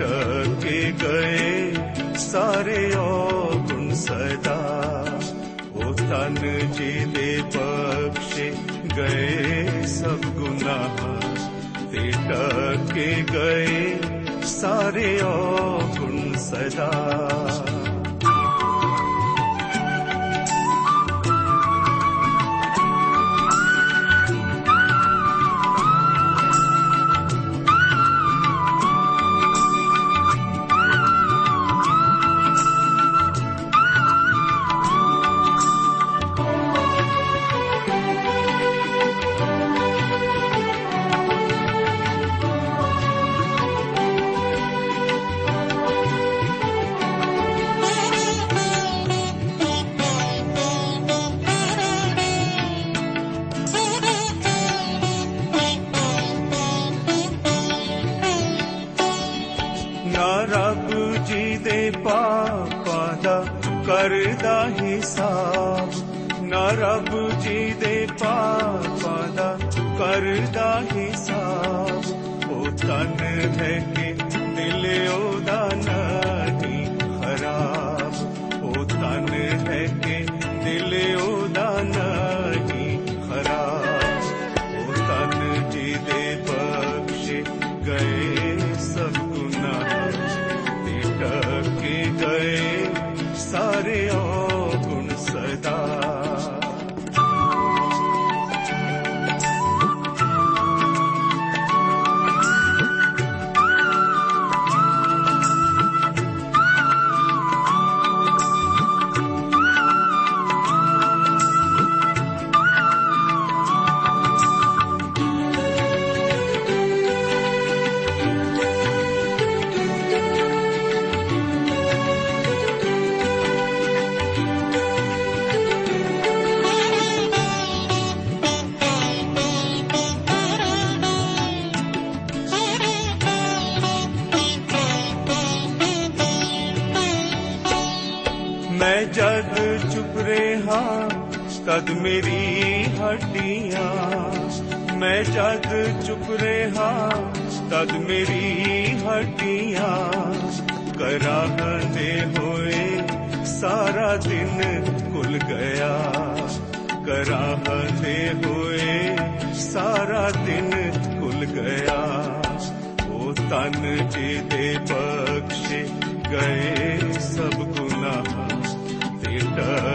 ਤੇ ਢਕੇ ਗਏ ਸਾਰੇ ਔਗੁਣ ਸਦਾ ਉਹ ਤਨ ਜੀ ਦੇ ਬਖਸ਼ੇ ਗਏ ਸਭ ਗੁਨਾਹ ਤੇ ਢਕੇ ਗਏ ਸਾਰੇ ਔਗੁਣ ਸਦਾ ਤਦ ਮੇਰੀ ਹੱਡੀਆਂ ਮੈਂ ਜਦ ਚੁੱਪ ਰਿਹਾ ਤਦ ਮੇਰੀ ਹੱਡੀਆਂ ਕਰਾਹਦੇ ਹੋਏ ਸਾਰਾ ਦਿਨ ਭੁੱਲ ਗਿਆ ਕਰਾਹਦੇ ਹੋਏ ਸਾਰਾ ਦਿਨ ਭੁੱਲ ਗਿਆ ਉਹ ਤਨ ਜੀ ਦੇ ਬਖਸ਼ੇ ਗਏ ਸਭ ਗੁਨਾਹ ਤੇ ਢਕੇ ਗਏ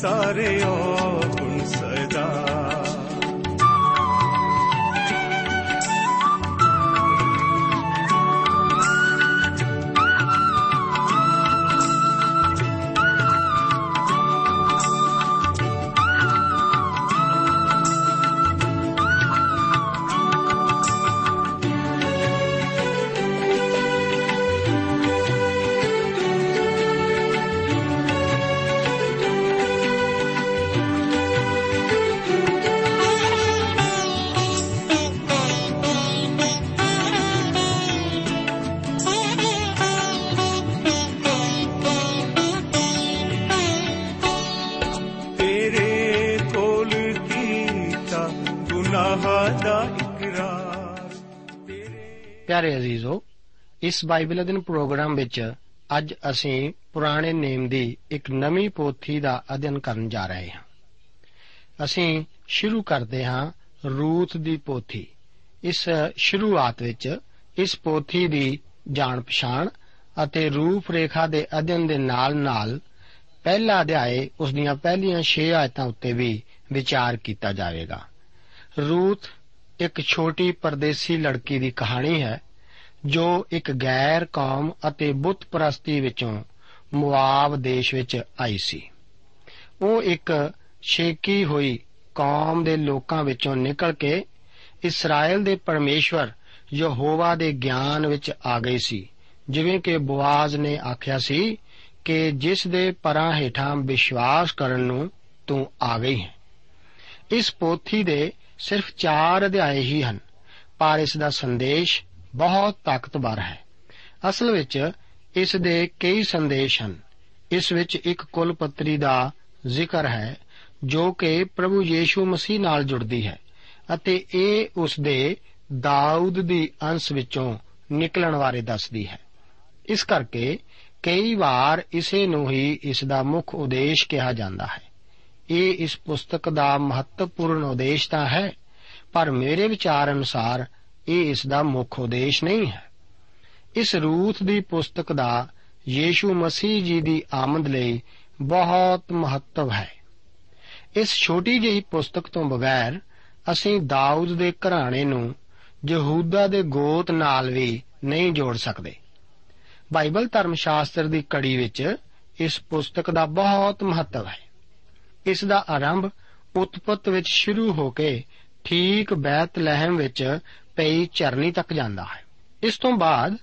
ਸਾਰੇ ਔਗੁਣ ਇਸ ਬਾਈਬਲ ਅਧਿਨ ਪ੍ਰੋਗਰਾਮ ਵਿੱਚ ਅੱਜ ਅਸੀਂ ਪੁਰਾਣੇ ਨੇਮ ਦੀ ਇੱਕ ਨਵੀਂ ਪੋਥੀ ਦਾ ਅਧਿਐਨ ਕਰਨ ਜਾ ਰਹੇ ਹਾਂ। ਅਸੀਂ ਸ਼ੁਰੂ ਕਰਦੇ ਹਾਂ ਰੂਥ ਦੀ ਪੋਥੀ। ਇਸ ਸ਼ੁਰੂਆਤ ਵਿੱਚ ਇਸ ਪੋਥੀ ਦੀ ਜਾਣ ਪਛਾਣ ਅਤੇ ਰੂਪ ਰੇਖਾ ਦੇ ਅਧਿਐਨ ਦੇ ਨਾਲ-ਨਾਲ ਪਹਿਲਾ ਅਧਿਆਏ ਉਸ ਦੀਆਂ ਪਹਿਲੀਆਂ 6 ਆਇਤਾਂ ਉੱਤੇ ਵੀ ਵਿਚਾਰ ਕੀਤਾ ਜਾਵੇਗਾ। ਰੂਥ ਇੱਕ ਛੋਟੀ ਪਰਦੇਸੀ ਲੜਕੀ ਦੀ ਕਹਾਣੀ ਹੈ। ਜੋ ਇੱਕ ਗੈਰ ਕੌਮ ਅਤੇ ਬੁੱਤ ਪ੍ਰਸਤੀ ਵਿੱਚੋਂ ਮੁਆਬ ਦੇਸ਼ ਵਿੱਚ ਆਈ ਸੀ। ਉਹ ਇੱਕ ਛੇਕੀ ਹੋਈ ਕੌਮ ਦੇ ਲੋਕਾਂ ਵਿੱਚੋਂ ਨਿਕਲ ਕੇ ਇਸਰਾਇਲ ਦੇ ਪਰਮੇਸ਼ਵਰ ਯਹੋਵਾ ਦੇ ਗਿਆਨ ਵਿੱਚ ਆ ਗਈ ਸੀ। ਜਿਵੇਂ ਕਿ ਬਵਾਜ਼ ਨੇ ਆਖਿਆ ਸੀ ਕਿ ਜਿਸ ਦੇ ਪਰਾਂ ਹੇਠਾਂ ਵਿਸ਼ਵਾਸ ਕਰਨ ਨੂੰ ਤੂੰ ਆ ਗਈ ਹੈ। ਇਸ ਪੋਥੀ ਦੇ ਸਿਰਫ 4 ਅਧਿਆਏ ਹੀ ਹਨ, ਪਰ ਇਸ ਦਾ ਸੰਦੇਸ਼ ਬਹੁਤ ਤਾਕਤਵਰ ਹੈ। ਅਸਲ ਵਿੱਚ ਇਸ ਦੇ ਕਈ ਸੰਦੇਸ਼ ਹਨ। ਇਸ ਵਿੱਚ ਇੱਕ ਕੁਲਪਤਰੀ ਦਾ ਜ਼ਿਕਰ ਹੈ, ਜੋ ਕਿ ਪ੍ਰਭੂ ਯੀਸ਼ੂ ਮਸੀਹ ਨਾਲ ਜੁੜਦੀ ਹੈ ਅਤੇ ਇਹ ਉਸ ਦੇ ਦਾਊਦ ਦੀ ਅੰਸ਼ ਵਿੱਚੋਂ ਨਿਕਲਣ ਬਾਰੇ ਦੱਸਦੀ ਹੈ। ਇਸ ਕਰਕੇ ਕਈ ਵਾਰ ਇਸੇ ਨੂੰ ਹੀ ਇਸ ਦਾ ਮੁੱਖ ਉਦੇਸ਼ ਕਿਹਾ ਜਾਂਦਾ ਹੈ। ਇਹ ਇਸ ਪੁਸਤਕ ਦਾ ਮਹੱਤਵਪੂਰਨ ਉਦੇਸ਼ ਤਾਂ ਹੈ, ਪਰ ਮੇਰੇ ਵਿਚਾਰ ਅਨੁਸਾਰ ਇਹ ਇਸ ਦਾ ਮੁੱਖ ਉਦੇਸ਼ ਨਹੀਂ ਹੈ। ਇਸ ਰੂਥ ਦੀ ਪੁਸਤਕ ਦਾ ਯੀਸ਼ੂ ਮਸੀਹ ਜੀ ਦੀ ਆਮਦ ਲਈ ਬਹੁਤ ਮਹੱਤਵ ਹੈ। ਇਸ ਛੋਟੀ ਜਿਹੀ ਪੁਸਤਕ ਤੋਂ ਬਗੈਰ ਅਸੀਂ ਦਾਊਦ ਦੇ ਘਰਾਣੇ ਨੂੰ ਯਹੂਦਾ ਦੇ ਗੋਤ ਨਾਲ ਵੀ ਨਹੀਂ ਜੋੜ ਸਕਦੇ। ਬਾਈਬਲ ਧਰਮ ਸ਼ਾਸਤਰ ਦੀ ਕੜੀ ਵਿੱਚ ਇਸ ਪੁਸਤਕ ਦਾ ਬਹੁਤ ਮਹੱਤਵ ਹੈ। ਇਸ ਦਾ ਆਰੰਭ ਉਤਪਤ ਵਿੱਚ ਸ਼ੁਰੂ ਹੋ ਕੇ ਠੀਕ ਬੈਤਲਹਿਮ ਵਿੱਚ ਪਈ ਚਰਨੀ ਤੱਕ ਜਾਂਦਾ ਹੈ। ਇਸ ਤੋਂ ਬਾਅਦ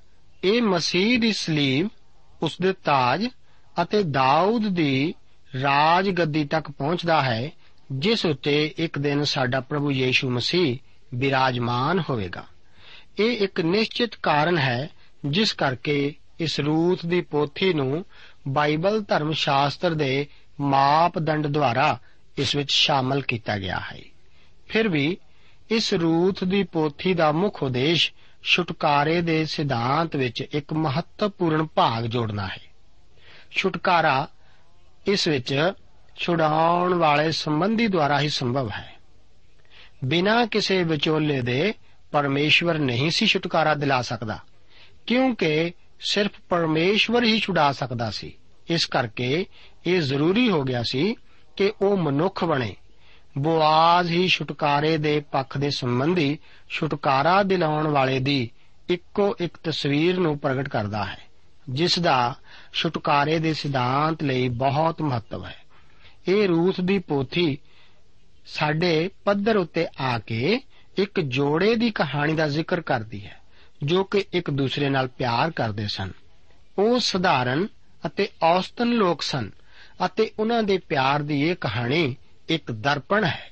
ਇਹ ਮਸੀਹ ਦੀ ਸਲੀਬ ਉਸ ਦੇ ਤਾਜ ਅਤੇ ਦਾਊਦ ਦੀ ਰਾਜ ਗੱਦੀ ਤੱਕ ਪਹੁੰਚਦਾ ਹੈ, ਜਿਸ ਉੱਤੇ ਇੱਕ ਦਿਨ ਸਾਡਾ ਪ੍ਰਭੂ ਯੀਸ਼ੂ ਮਸੀਹ ਬਿਰਾਜਮਾਨ ਹੋਵੇਗਾ। ਇਹ ਇੱਕ ਨਿਸ਼ਚਿਤ ਕਾਰਨ ਹੈ, ਜਿਸ ਕਰਕੇ ਇਸ ਰੂਥ ਦੀ ਪੋਥੀ ਨੂੰ ਬਾਈਬਲ ਧਰਮ ਸ਼ਾਸਤਰ ਦੇ ਮਾਪਦੰਡ ਦੁਆਰਾ ਇਸ ਵਿੱਚ ਸ਼ਾਮਲ ਕੀਤਾ ਗਿਆ ਹੈ। ਫਿਰ ਵੀ ਇਸ ਰੂਥ ਦੀ ਪੋਥੀ ਦਾ ਮੁੱਖ ਉਦੇਸ਼ ਛੁਟਕਾਰੇ ਦੇ ਸਿਧਾਂਤ ਵਿੱਚ ਇੱਕ ਮਹੱਤਵਪੂਰਨ ਭਾਗ ਜੋੜਨਾ ਹੈ। ਛੁਟਕਾਰਾ ਇਸ ਵਿੱਚ ਛੁਡਾਉਣ ਵਾਲੇ ਸੰਬੰਧੀ ਦੁਆਰਾ ਹੀ ਸੰਭਵ ਹੈ। ਬਿਨਾਂ ਕਿਸੇ ਵਿਚੋਲੇ ਦੇ ਪਰਮੇਸ਼ਵਰ ਨਹੀਂ ਸੀ ਛੁਟਕਾਰਾ ਦਿਲਾ ਸਕਦਾ, ਕਿਉਂਕਿ ਸਿਰਫ ਪਰਮੇਸ਼ਵਰ ਹੀ ਛੁਡਾ ਸਕਦਾ ਸੀ। ਇਸ ਕਰਕੇ ਇਹ ਜ਼ਰੂਰੀ ਹੋ ਗਿਆ ਸੀ ਕਿ ਉਹ ਮਨੁੱਖ ਬਣੇ। ਬੋਆਜ਼ ਹੀ ਛੁਟਕਾਰੇ ਦੇ ਪੱਖ ਦੇ ਸੰਬੰਧੀ ਛੁਟਕਾਰਾ ਦਿਲਾਉਣ ਵਾਲੇ ਦੀ ਇੱਕੋ ਇੱਕ ਤਸਵੀਰ ਨੂੰ ਪ੍ਰਗਟ ਕਰਦਾ ਹੈ, ਜਿਸ ਦਾ ਛੁਟਕਾਰੇ ਦੇ ਸਿਧਾਂਤ ਲਈ ਬਹੁਤ ਮਹੱਤਵ ਹੈ। ਇਹ ਰੂਥ ਦੀ ਪੋਥੀ ਸਾਡੇ ਪੱਧਰ ਉੱਤੇ ਆ ਕੇ ਇੱਕ ਜੋੜੇ ਦੀ ਕਹਾਣੀ ਦਾ ਜ਼ਿਕਰ ਕਰਦੀ ਹੈ, ਜੋ ਕਿ ਇੱਕ ਦੂਸਰੇ ਨਾਲ ਪਿਆਰ ਕਰਦੇ ਸਨ। ਉਹ ਸਧਾਰਨ ਅਤੇ ਔਸਤਨ ਲੋਕ ਸਨ ਅਤੇ ਉਹਨਾਂ ਦੇ ਪਿਆਰ ਦੀ ਇਹ ਕਹਾਣੀ ਇੱਕ ਦਰਪਣ ਹੈ,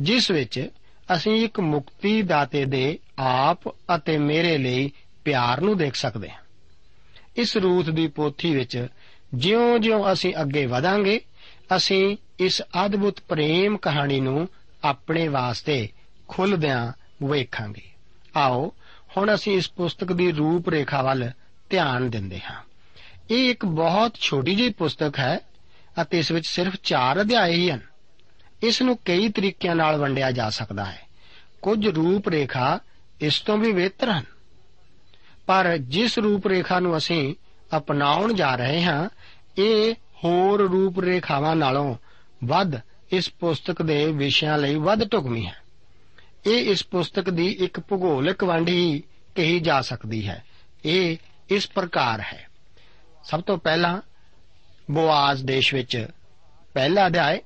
ਜਿਸ ਵਿੱਚ ਅਸੀਂ ਇੱਕ ਮੁਕਤੀ ਦਾਤੇ ਦੇ ਆਪ ਅਤੇ ਮੇਰੇ ਲਈ ਪਿਆਰ ਨੂੰ ਦੇਖ ਸਕਦੇ ਹਾਂ। ਇਸ ਰੂਥ ਦੀ ਪੋਥੀ ਵਿੱਚ ਜਿਉਂ-ਜਿਉਂ ਅਸੀਂ ਅੱਗੇ ਵਧਾਂਗੇ, ਅਸੀਂ ਇਸ ਅਦਭੁਤ ਪ੍ਰੇਮ ਕਹਾਣੀ ਨੂੰ ਆਪਣੇ ਵਾਸਤੇ ਖੁੱਲਦਿਆਂ ਵੇਖਾਂਗੇ। ਆਓ, ਹੁਣ ਅਸੀਂ ਇਸ ਪੁਸਤਕ ਦੀ ਰੂਪ ਰੇਖਾ ਵੱਲ ਧਿਆਨ ਦਿੰਦੇ ਹਾਂ। ਇਹ ਇੱਕ ਬਹੁਤ ਛੋਟੀ ਜਿਹੀ ਪੁਸਤਕ ਹੈ ਅਤੇ ਇਸ ਵਿੱਚ ਸਿਰਫ 4 ਅਧਿਆਏ ਹੀ ਹਨ। ਇਸ ਨੂੰ ਕਈ ਤਰੀਕਿਆਂ ਨਾਲ ਵੰਡਿਆ ਜਾ ਸਕਦਾ ਹੈ। ਕੁਝ ਰੂਪ ਰੇਖਾ ਇਸ ਤੋਂ ਵੀ ਬਿਹਤਰ ਹਨ। ਪਰ ਜਿਸ ਰੂਪ ਰੇਖਾ ਨੂੰ ਅਸੀਂ ਅਪਣਾਉਣ ਜਾ ਰਹੇ ਹਾਂ, ਇਹ ਹੋਰ ਰੂਪ ਰੇਖਾਵਾਂ ਨਾਲੋਂ ਵੱਧ ਇਸ ਪੁਸਤਕ ਦੇ ਵਿਸ਼ਿਆਂ ਲਈ ਵੱਧ ਢੁਕਵੀਂ ਹੈ। ਇਹ ਇਸ ਪੁਸਤਕ ਦੀ ਇੱਕ ਭੂਗੋਲਿਕ ਵੰਡ ਹੀ ਕਹੀ ਜਾ ਸਕਦੀ ਹੈ। ਇਹ ਇਸ ਪ੍ਰਕਾਰ ਹੈ। ਸਭ ਤੋਂ ਪਹਿਲਾਂ ਬੋਆਜ਼ ਦੇਸ਼ ਵਿੱਚ ਪਹਿਲਾ ਅਧਿਆਇ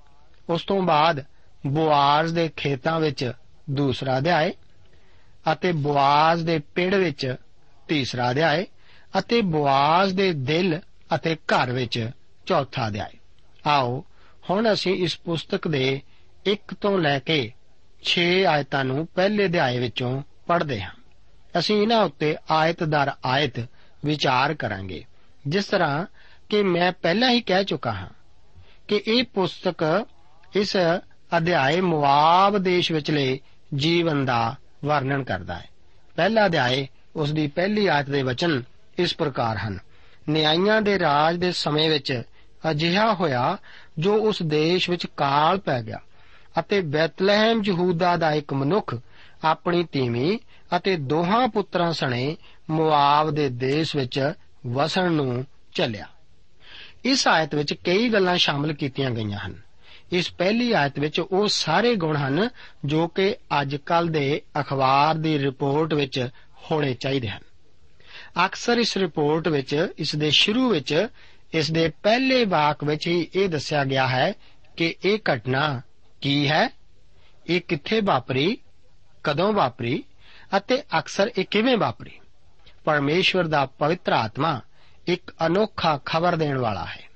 ਉਸ ਤੋਂ ਬਾਅਦ ਬੋਆਜ਼ ਦੇ ਖੇਤਾਂ ਵਿੱਚ ਦੂਸਰਾ ਅਧਿਆਇ ਅਤੇ ਬੋਆਜ਼ ਦੇ ਪਿੰਡ ਵਿੱਚ ਤੀਸਰਾ ਅਧਿਆਇ ਅਤੇ ਬੋਆਜ਼ ਦੇ ਦਿਲ ਅਤੇ ਘਰ ਵਿੱਚ ਚੌਥਾ ਅਧਿਆਇ ਆਓ, ਹੁਣ ਅਸੀਂ ਇਸ ਪੁਸਤਕ ਦੇ 1 ਤੋਂ ਲੈ ਕੇ 6 ਆਇਤਾਂ ਨੂੰ ਪਹਿਲੇ ਅਧਿਆਇ ਵਿੱਚੋਂ ਪੜ੍ਹਦੇ ਹਾਂ। ਅਸੀਂ ਇਹਨਾਂ ਉੱਤੇ ਆਇਤ ਦਰ ਆਇਤ ਵਿਚਾਰ ਕਰਾਂਗੇ। ਜਿਸ ਤਰ੍ਹਾਂ ਕਿ ਮੈਂ ਪਹਿਲਾਂ ਹੀ ਕਹਿ ਚੁੱਕਾ ਹਾਂ ਕਿ ਇਹ ਪੁਸਤਕ ਇਸ ਅਧਿਆਇ ਮੁਆਬ ਦੇਸ਼ ਵਿਚਲੇ ਜੀਵਨ ਦਾ ਵਰਣਨ ਕਰਦਾ ਹੈ। ਪਹਿਲਾ ਅਧਿਆਏ ਉਸ ਦੀ ਪਹਿਲੀ ਆਇਤ ਦੇ ਵਚਨ ਇਸ ਪ੍ਰਕਾਰ ਹਨ। ਨਿਆਂਇਆਂ ਦੇ ਰਾਜ ਦੇ ਸਮੇਂ ਵਿੱਚ ਅਜਿਹਾ ਹੋਇਆ ਜੋ ਉਸ ਦੇਸ਼ ਵਿੱਚ ਕਾਲ ਪੈ ਗਿਆ ਅਤੇ ਬੈਤਲਹਿਮ ਯਹੂਦਾ ਦਾ ਇੱਕ ਮਨੁੱਖ ਆਪਣੀ ਤੀਵੀਂ ਅਤੇ ਦੋਹਾਂ ਪੁੱਤਰਾਂ ਸਣੇ ਮੁਆਬ ਦੇ ਦੇਸ਼ ਵਿੱਚ ਵਸਣ ਨੂੰ ਚੱਲਿਆ। ਇਸ ਆਇਤ ਵਿੱਚ ਕਈ ਗੱਲਾਂ ਸ਼ਾਮਲ ਕੀਤੀਆਂ ਗਈਆਂ ਹਨ। ਇਸ ਪਹਿਲੀ ਆਇਤ ਵਿੱਚ ਉਹ ਸਾਰੇ ਗੁਣ ਹਨ ਜੋ ਕਿ ਅੱਜ ਕੱਲ ਦੇ ਅਖਬਾਰ ਦੀ ਰਿਪੋਰਟ ਵਿੱਚ ਹੋਣੇ ਚਾਹੀਦੇ ਹਨ। ਅਕਸਰ ਇਸ ਰਿਪੋਰਟ ਵਿੱਚ, ਇਸ ਦੇ ਸ਼ੁਰੂ ਵਿੱਚ, ਇਸ ਦੇ ਪਹਿਲੇ ਵਾਕ ਵਿੱਚ ਹੀ ਇਹ ਦੱਸਿਆ ਗਿਆ ਹੈ ਕਿ ਇਹ ਘਟਨਾ ਕੀ ਹੈ, ਇਹ ਕਿੱਥੇ ਵਾਪਰੀ, ਕਦੋਂ ਵਾਪਰੀ ਅਤੇ ਅਕਸਰ ਇਹ ਕਿਵੇਂ ਵਾਪਰੀ। ਪਰਮੇਸ਼ਵਰ ਦਾ ਪਵਿੱਤਰ ਆਤਮਾ ਇੱਕ ਅਨੋਖਾ ਖਬਰ ਦੇਣ ਵਾਲਾ ਹੈ।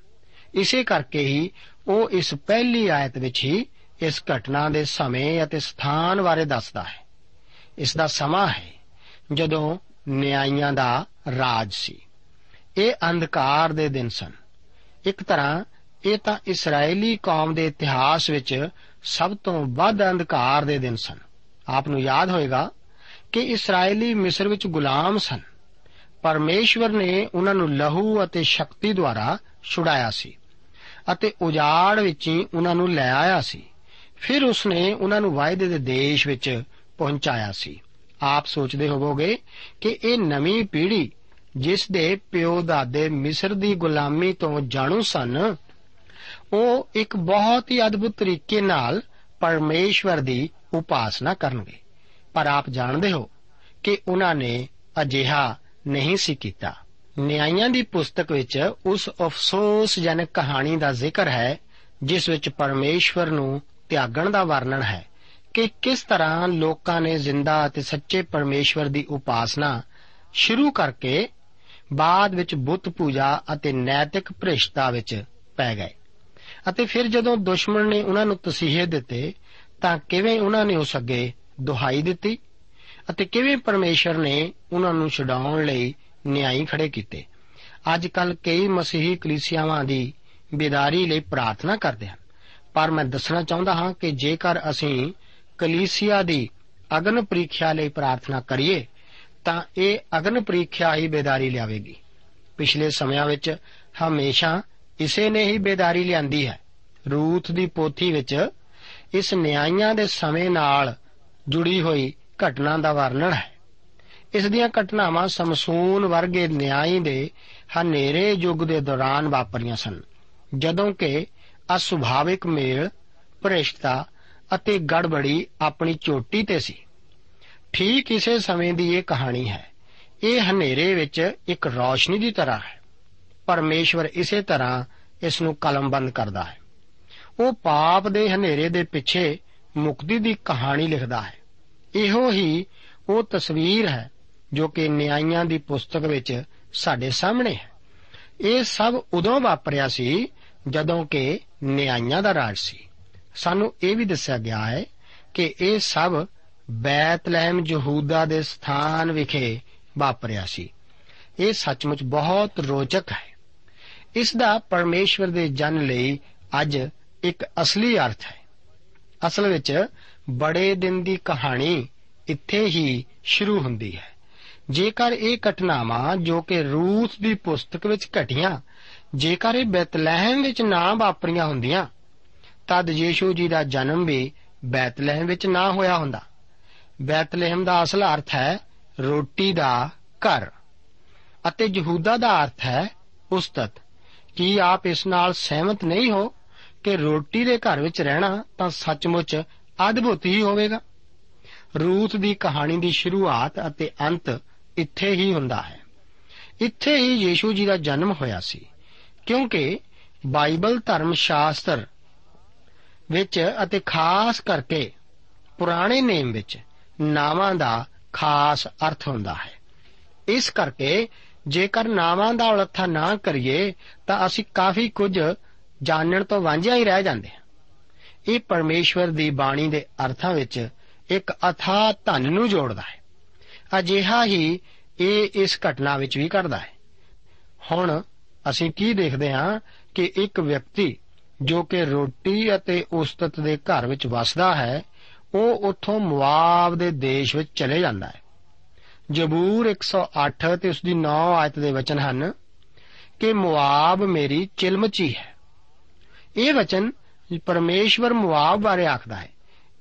ਇਸੇ ਕਰਕੇ ਹੀ ਉਹ ਇਸ ਪਹਿਲੀ ਆਇਤ ਵਿੱਚ ਹੀ ਇਸ ਘਟਨਾ ਦੇ ਸਮੇਂ ਅਤੇ ਸਥਾਨ ਬਾਰੇ ਦੱਸਦਾ ਹੈ। ਇਸ ਦਾ ਸਮਾਂ ਹੈ ਜਦੋਂ ਨਿਆਂਇਆਂ ਦਾ ਰਾਜ ਸੀ। ਇਹ ਅੰਧਕਾਰ ਦੇ ਦਿਨ ਸਨ। ਇੱਕ ਤਰ੍ਹਾਂ ਇਹ ਤਾਂ ਇਸرائیਲੀ ਕੌਮ ਦੇ ਇਤਿਹਾਸ ਵਿੱਚ ਸਭ ਤੋਂ ਵੱਧ ਅੰਧਕਾਰ ਦੇ ਦਿਨ ਸਨ। ਆਪ ਨੂੰ ਯਾਦ ਹੋਏਗਾ ਕਿ ਇਸرائیਲੀ ਮਿਸਰ ਵਿੱਚ ਗੁਲਾਮ ਸਨ। ਪਰਮੇਸ਼ਵਰ ਨੇ ਉਹਨਾਂ ਨੂੰ ਲਹੂ ਅਤੇ ਸ਼ਕਤੀ ਦੁਆਰਾ ਛੁਡਾਇਆ ਸੀ। ਅਤੇ ਉਜਾੜ ਵਿੱਚ ਹੀ ਉਹਨਾਂ ਨੂੰ ਲੈ ਆਇਆ ਸੀ। ਫਿਰ ਉਸਨੇ ਉਹਨਾਂ ਨੂੰ ਵਾਅਦੇ ਦੇ ਦੇਸ਼ ਵਿੱਚ ਪਹੁੰਚਾਇਆ ਸੀ। ਆਪ ਸੋਚਦੇ ਹੋਵੋਗੇ ਕਿ ਇਹ ਨਵੀਂ ਪੀੜ੍ਹੀ ਜਿਸ ਦੇ ਪਿਓ ਦਾਦੇ ਮਿਸਰ ਦੀ ਗੁਲਾਮੀ ਤੋਂ ਜਾਣੂ ਸਨ, ਉਹ ਇੱਕ ਬਹੁਤ ਹੀ ਅਦਭੁਤ ਤਰੀਕੇ ਨਾਲ ਪਰਮੇਸ਼ਵਰ ਦੀ ਉਪਾਸਨਾ ਕਰਨਗੇ। ਪਰ ਆਪ ਜਾਣਦੇ ਹੋ ਕਿ ਉਹਨਾਂ ਨੇ ਅਜਿਹਾ ਨਹੀਂ ਸੀ ਕੀਤਾ। ਨਿਆਂਇਆਂ ਦੀ ਪੁਸਤਕ ਵਿੱਚ ਉਸ ਅਫਸੋਸਜਨਕ ਕਹਾਣੀ ਦਾ ਜ਼ਿਕਰ ਹੈ, ਜਿਸ ਵਿੱਚ ਪਰਮੇਸ਼ਵਰ ਨੂੰ ਤਿਆਗਣ ਦਾ ਵਰਣਨ ਹੈ ਕਿ ਕਿਸ ਤਰ੍ਹਾਂ ਲੋਕਾਂ ਨੇ ਜ਼ਿੰਦਾ ਅਤੇ ਸੱਚੇ ਪਰਮੇਸ਼ਵਰ ਦੀ ਉਪਾਸਨਾ ਸ਼ੁਰੂ ਕਰਕੇ ਬਾਅਦ ਵਿੱਚ ਬੁੱਤ ਪੂਜਾ ਅਤੇ ਨੈਤਿਕ ਭ੍ਰਿਸ਼ਟਤਾ ਵਿੱਚ ਪੈ ਗਏ। ਅਤੇ ਫਿਰ ਜਦੋਂ ਦੁਸ਼ਮਣ ਨੇ ਉਹਨਾਂ ਨੂੰ ਤਸੀਹੇ ਦਿੱਤੇ, ਤਾਂ ਕਿਵੇਂ ਉਹਨਾਂ ਨੇ ਉਸ ਅੱਗੇ ਦੁਹਾਈ ਦਿੱਤੀ ਅਤੇ ਕਿਵੇਂ ਪਰਮੇਸ਼ਰ ਨੇ ਉਹਨਾਂ ਨੂੰ ਛਡਾਉਣ ਲਈ ਨਿਆਂਈ ਖੜੇ ਕੀਤੇ। ਅੱਜ ਕੱਲ ਕਈ ਮਸੀਹੀ ਕਲੀਸਿਆਵਾਂ ਦੀ ਬਿਦਾਰੀ ਲਈ ਪ੍ਰਾਰਥਨਾ ਕਰਦੇ ਹਨ। ਪਰ ਮੈਂ ਦੱਸਣਾ ਚਾਹੁੰਦਾ ਹਾਂ ਕਿ ਜੇਕਰ ਅਸੀਂ ਕਲੀਸਿਆ ਦੀ ਅਗਨ ਪ੍ਰੀਖਿਆ ਲਈ ਪ੍ਰਾਰਥਨਾ ਕਰੀਏ, ਤਾਂ ਇਹ ਅਗਨ ਪ੍ਰੀਖਿਆ ਹੀ ਬੇਦਾਰੀ ਲਿਆਵੇਗੀ। ਪਿਛਲੇ ਸਮਿਆਂ ਵਿੱਚ ਹਮੇਸ਼ਾ ਇਸੇ ਨੇ ਹੀ ਬੇਦਾਰੀ ਲਿਆਂਦੀ ਹੈ। ਰੂਥ ਦੀ ਪੋਥੀ ਵਿੱਚ ਇਸ ਨਿਆਂਇਆਂ ਦੇ ਸਮੇਂ ਨਾਲ ਜੁੜੀ ਹੋਈ ਘਟਨਾ ਦਾ ਵਰਣਨ ਹੈ। ਇਸ ਦੀਆਂ ਘਟਨਾਵਾਂ ਸਮਸੂਨ ਵਰਗੇ ਨਿਆਂਈ ਦੇ ਹਨੇਰੇ ਯੁੱਗ ਦੇ ਦੌਰਾਨ ਵਾਪਰੀਆਂ ਸਨ, ਜਦੋਂ ਕਿ ਅਸੁਭਾਵਿਕ ਮੇਲ, ਭ੍ਰਿਸ਼ਟਤਾ ਅਤੇ ਗੜਬੜੀ ਆਪਣੀ ਚੋਟੀ ਤੇ ਸੀ। ਠੀਕ ਇਸੇ ਸਮੇਂ ਦੀ ਇਹ ਕਹਾਣੀ ਹੈ। ਇਹ ਹਨੇਰੇ ਵਿੱਚ ਇੱਕ ਰੌਸ਼ਨੀ ਦੀ ਤਰ੍ਹਾਂ ਹੈ। ਪਰਮੇਸ਼ਵਰ ਇਸੇ ਤਰ੍ਹਾਂ ਇਸ ਨੂੰ ਕਲਮਬੰਦ ਕਰਦਾ ਹੈ। ਉਹ ਪਾਪ ਦੇ ਹਨੇਰੇ ਦੇ ਪਿੱਛੇ ਮੁਕਤੀ ਦੀ ਕਹਾਣੀ ਲਿਖਦਾ ਹੈ। ਇਹੋ ਹੀ ਉਹ ਤਸਵੀਰ ਹੈ ਜੋ ਕਿ ਨਿਆਂਇਆਂ ਦੀ ਪੁਸਤਕ ਵਿੱਚ ਸਾਡੇ ਸਾਹਮਣੇ ਹੈ। ਇਹ ਸਭ ਉਦੋਂ ਵਾਪਰਿਆ ਸੀ ਜਦੋਂ ਕਿ ਨਿਆਂਇਆਂ ਦਾ ਰਾਜ ਸੀ। ਸਾਨੂੰ ਇਹ ਵੀ ਦੱਸਿਆ ਗਿਆ ਹੈ ਕਿ ਇਹ ਸਭ ਬੈਤਲਹਿਮ ਯਹੂਦਾ ਦੇ ਸਥਾਨ ਵਿਖੇ ਵਾਪਰਿਆ ਸੀ। ਇਹ ਸੱਚਮੁੱਚ ਬਹੁਤ ਰੋਚਕ ਹੈ। ਇਸ ਦਾ ਪਰਮੇਸ਼ਵਰ ਦੇ ਜਨ ਲਈ ਅੱਜ ਇੱਕ ਅਸਲੀ ਅਰਥ ਹੈ। ਅਸਲ ਵਿੱਚ ਬੜੇ ਦਿਨ ਦੀ ਕਹਾਣੀ ਇੱਥੇ ਹੀ ਸ਼ੁਰੂ ਹੁੰਦੀ ਹੈ। ਜੇਕਰ ਇਹ ਘਟਨਾਵਾਂ, ਜੋ ਕਿ ਰੂਥ ਦੀ ਪੁਸਤਕ ਵਿੱਚ ਘਟੀਆਂ, ਜੇਕਰ ਇਹ ਬੈਤਲਹਿਮ ਵਿੱਚ ਨਾ ਵਾਪਰੀਆਂ ਹੁੰਦੀਆਂ, ਤਦ ਯੀਸ਼ੂ ਜੀ ਦਾ ਜਨਮ ਵੀ ਬੈਤਲਹਿਮ ਵਿੱਚ ਨਾ ਹੋਇਆ ਹੁੰਦਾ। ਬੈਤਲਹਿਮ ਦਾ ਅਸਲ ਅਰਥ ਹੈ ਰੋਟੀ ਦਾ ਘਰ ਅਤੇ ਯਹੂਦਾ ਦਾ ਅਰਥ ਹੈ ਉਸਤਤ। ਕੀ ਆਪ ਇਸ ਨਾਲ ਸਹਿਮਤ ਨਹੀਂ ਹੋ ਕਿ ਰੋਟੀ ਦੇ ਘਰ ਵਿੱਚ ਰਹਿਣਾ ਤਾਂ ਸੱਚਮੁੱਚ ਅਦਭੁਤ ਹੀ ਹੋਵੇਗਾ? ਰੂਥ ਦੀ ਕਹਾਣੀ ਦੀ ਸ਼ੁਰੂਆਤ ਅਤੇ ਅੰਤ ਇੱਥੇ ਹੀ ਹੁੰਦਾ ਹੈ। ਇੱਥੇ ਹੀ ਯੀਸ਼ੂ ਜੀ ਦਾ ਜਨਮ ਹੋਇਆ ਸੀ। ਕਿਉਂਕਿ ਬਾਈਬਲ ਧਰਮ ਸ਼ਾਸਤਰ ਵਿੱਚ ਅਤੇ ਖਾਸ ਕਰਕੇ ਪੁਰਾਣੇ ਨੇਮ ਵਿੱਚ ਨਾਵਾਂ ਦਾ ਖਾਸ ਅਰਥ ਹੁੰਦਾ ਹੈ। ਇਸ ਕਰਕੇ ਜੇਕਰ ਨਾਵਾਂ ਦਾ ਉਲੱਥਾ ਨਾ ਕਰੀਏ, ਤਾਂ ਅਸੀਂ ਕਾਫੀ ਕੁਝ ਜਾਣਨ ਤੋਂ ਵਾਂਝਿਆ ਹੀ ਰਹਿ ਜਾਂਦੇ ਹਾਂ। ਇਹ ਪਰਮੇਸ਼ਵਰ ਦੀ ਬਾਣੀ ਦੇ ਅਰਥਾਂ ਵਿੱਚ ਇੱਕ ਅਥਾ ਧਨ ਨੂੰ ਜੋੜਦਾ ਹੈ। ਅਜਿਹਾ ਹੀ ਇਹ ਇਸ ਘਟਨਾ ਵਿੱਚ ਵੀ ਕਰਦਾ ਹੈ। ਹੁਣ ਅਸੀਂ ਕੀ ਦੇਖਦੇ ਹਾਂ ਕਿ ਇੱਕ ਵਿਅਕਤੀ ਜੋ ਕਿ ਰੋਟੀ ਅਤੇ ਉਸਤਤ ਦੇ ਘਰ ਵਿੱਚ ਵਸਦਾ ਹੈ, ਉਹ ਉੱਥੋਂ ਮੁਆਬ ਦੇ ਦੇਸ਼ ਵਿੱਚ ਚਲੇ ਜਾਂਦਾ ਹੈ। ਜਬੂਰ 108 ਤੇ ਉਸ ਦੀ 9 ਆਇਤ ਦੇ ਵਚਨ ਹਨ ਕਿ ਮੁਆਬ ਮੇਰੀ ਚਿਲਮਚੀ ਹੈ। ਇਹ ਵਚਨ ਪਰਮੇਸ਼ਵਰ ਮੁਆਬ ਬਾਰੇ ਆਖਦਾ ਹੈ।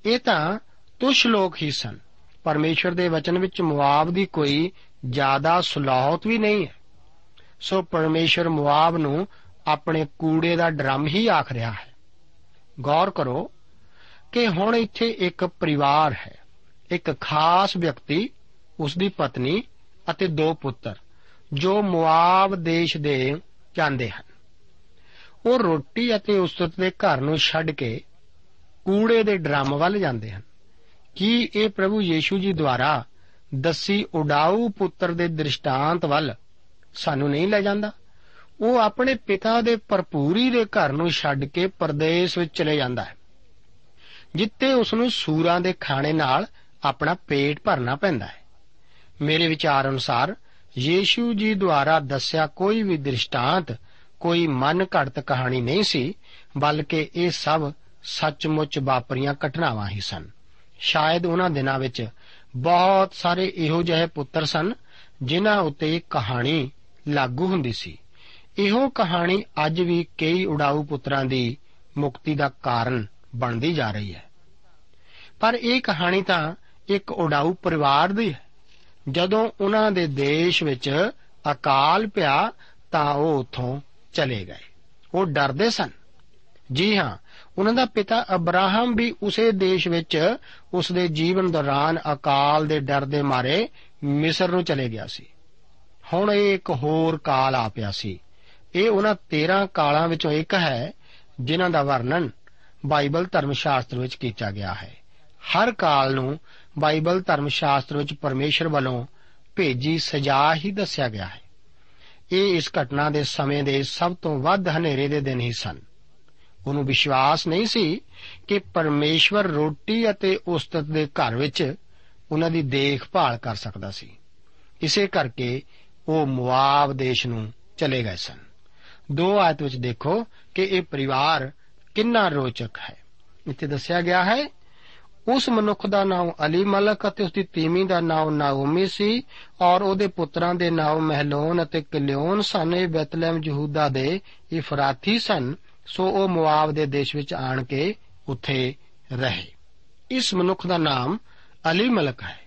ਇਹ ਤਾਂ ਤੁਸ਼ ਲੋਕ ਹੀ ਸਨ। ਪਰਮੇਸ਼ਵਰ ਦੇ ਵਚਨ ਵਿੱਚ ਮੁਆਬ ਦੀ ਕੋਈ ਜ਼ਿਆਦਾ ਸੁਲਾਹਤ ਵੀ ਨਹੀਂ ਹੈ। ਸੋ ਪਰਮੇਸ਼ਵਰ ਮੁਆਬ ਨੂੰ ਆਪਣੇ ਕੂੜੇ ਦਾ ਡਰਮ ਹੀ ਆਖ ਰਿਹਾ ਹੈ। ਗੌਰ ਕਰੋ ਕਿ ਹੁਣ ਇੱਥੇ ਇੱਕ ਪਰਿਵਾਰ ਹੈ। ਇੱਕ ਖਾਸ ਵਿਅਕਤੀ ਉਸ ਦੀ ਪਤਨੀ ਅਤੇ ਦੋ ਪੁੱਤਰ, ਜੋ ਮੁਆਬ ਦੇਸ਼ ਦੇ ਜਾਂਦੇ ਹਨ। ਉਹ ਰੋਟੀ ਅਤੇ ਉਸਤਤ ਦੇ ਘਰ ਨੂੰ ਛੱਡ ਕੇ ਕੂੜੇ ਦੇ ਡਰਮ ਵੱਲ ਜਾਂਦੇ ਹਨ। ਕੀ ਇਹ ਪ੍ਰਭੂ ਯੀਸ਼ੂ ਜੀ ਦੁਆਰਾ ਦੱਸੀ ਉਡਾਊ ਪੁੱਤਰ ਦੇ ਦ੍ਰਿਸ਼ਟਾਂਤ ਵੱਲ ਸਾਨੂੰ ਨਹੀਂ ਲੈ ਜਾਂਦਾ? ਉਹ ਆਪਣੇ ਪਿਤਾ ਦੇ ਭਰਪੂਰੀ ਦੇ ਘਰ ਨੂੰ ਛੱਡ ਕੇ ਪਰਦੇਸ ਵਿੱਚ ਚਲੇ ਜਾਂਦਾ ਹੈ ਜਿੱਤੇ ਉਸ ਨੂੰ ਸੂਰਾਂ ਦੇ ਖਾਣੇ ਨਾਲ ਆਪਣਾ ਪੇਟ ਭਰਨਾ ਪੈਂਦਾ ਹੈ। ਮੇਰੇ ਵਿਚਾਰ ਅਨੁਸਾਰ ਯੀਸ਼ੂ ਜੀ ਦੁਆਰਾ ਦੱਸਿਆ ਕੋਈ ਵੀ ਦ੍ਰਿਸ਼ਟਾਂਤ, ਕੋਈ ਮਨ ਘੜਤ ਕਹਾਣੀ ਨਹੀਂ ਸੀ, ਬਲਕਿ ਇਹ ਸਭ ਸੱਚਮੁੱਚ ਵਾਪਰੀਆਂ ਘਟਨਾਵਾਂ ਹੀ ਸਨ। ਸ਼ਾਇਦ ਉਹਨਾਂ ਦਿਨਾਂ ਵਿੱਚ ਬਹੁਤ ਸਾਰੇ ਇਹੋ ਜਿਹੇ ਪੁੱਤਰ ਸਨ, ਜਿਨ੍ਹਾਂ ਉੱਤੇ ਇਹ ਕਹਾਣੀ ਲਾਗੂ ਹੁੰਦੀ ਸੀ। ਇਹੋ ਕਹਾਣੀ ਅੱਜ ਵੀ ਕਈ ਉਡਾਊ ਪੁੱਤਰਾਂ ਦੀ ਮੁਕਤੀ ਦਾ ਕਾਰਨ ਬਣਦੀ ਜਾ ਰਹੀ ਹੈ। ਪਰ ਇਹ ਕਹਾਣੀ ਤਾਂ ਇੱਕ ਉਡਾਊ ਪਰਿਵਾਰ ਦੀ ਹੈ। ਜਦੋਂ ਉਹਨਾਂ ਦੇ ਦੇਸ਼ ਵਿੱਚ ਅਕਾਲ ਪਿਆ ਤਾਂ ਉਹ ਉੱਥੋਂ ਚਲੇ ਗਏ। ਉਹ ਡਰਦੇ ਸਨ। ਜੀ ਹਾਂ, ਉਹਨਾਂ ਦਾ ਪਿਤਾ ਅਬਰਾਹਮ ਵੀ ਉਸੇ ਦੇਸ਼ ਵਿੱਚ ਉਸ ਦੇ ਜੀਵਨ ਦੌਰਾਨ ਅਕਾਲ ਦੇ ਡਰ ਦੇ ਮਾਰੇ ਮਿਸਰ ਨੂੰ ਚਲੇ ਗਿਆ ਸੀ। ਹੁਣ ਇਹ ਇੱਕ ਹੋਰ ਕਾਲ ਆ ਪਿਆ ਸੀ। ਇਹ ਉਹਨਾਂ 13 ਕਾਲਾਂ ਵਿੱਚੋਂ ਇੱਕ ਹੈ, ਜਿਨ੍ਹਾਂ ਦਾ ਵਰਣਨ ਬਾਈਬਲ ਧਰਮ ਸ਼ਾਸਤਰ ਵਿੱਚ ਕੀਤਾ ਗਿਆ ਹੈ। ਹਰ ਕਾਲ ਨੂੰ ਬਾਈਬਲ ਧਰਮ ਸ਼ਾਸਤਰ ਵਿੱਚ ਪਰਮੇਸ਼ਰ ਵੱਲੋਂ ਭੇਜੀ ਸਜ਼ਾ ਹੀ ਦੱਸਿਆ ਗਿਆ ਹੈ। ਇਹ ਇਸ ਘਟਨਾ ਦੇ ਸਮੇਂ ਦੇ ਸਭ ਤੋਂ ਵੱਧ ਹਨੇਰੇ ਦੇ ਦਿਨ ਹੀ ਸਨ। ਉਹਨੂੰ ਵਿਸ਼ਵਾਸ ਨਹੀਂ ਸੀ ਕਿ ਪਰਮੇਸ਼ਵਰ ਰੋਟੀ ਅਤੇ ਉਸਤਤ ਦੇ ਘਰ ਵਿੱਚ ਉਹਨਾਂ ਦੀ ਦੇਖਭਾਲ ਕਰ ਸਕਦਾ ਸੀ। ਇਸੇ ਕਰਕੇ ਉਹ ਮੁਆਬ ਦੇਸ਼ ਨੂੰ ਚਲੇ ਗਏ ਸਨ। ਦੋ ਆਇਤ ਵਿੱਚ ਦੇਖੋ ਕਿ ਇਹ ਪਰਿਵਾਰ ਕਿੰਨਾ ਰੋਚਕ ਹੈ। ਇੱਥੇ ਦੱਸਿਆ ਗਿਆ ਹੈ, ਉਸ ਮਨੁੱਖ ਦਾ ਨਾਮ ਅਲੀ ਮਲਕ ਅਤੇ ਉਸ ਦੀ ਤੀਮੀ ਦਾ ਨਾਮ ਨਾਓਮੀ ਸੀ ਔਰ ਉਹਦੇ ਪੁੱਤਰਾਂ ਦੇ ਨਾਮ ਮਹਿਲੋਨ ਅਤੇ ਕਿਲਿਓਨ ਸਨ। ਇਹ ਬੈਤਲਹਿਮ ਯਹੂਦਾ ਦੇ ਇਫਰਾਤੀ ਸਨ। ਸੋ ਉਹ ਮੁਆਬ ਦੇ ਦੇਸ਼ ਵਿੱਚ ਆਣ ਕੇ ਉੱਥੇ ਰਹੇ। ਇਸ ਮਨੁੱਖ ਦਾ ਨਾਮ ਅਲੀ ਮਲਕ ਹੈ,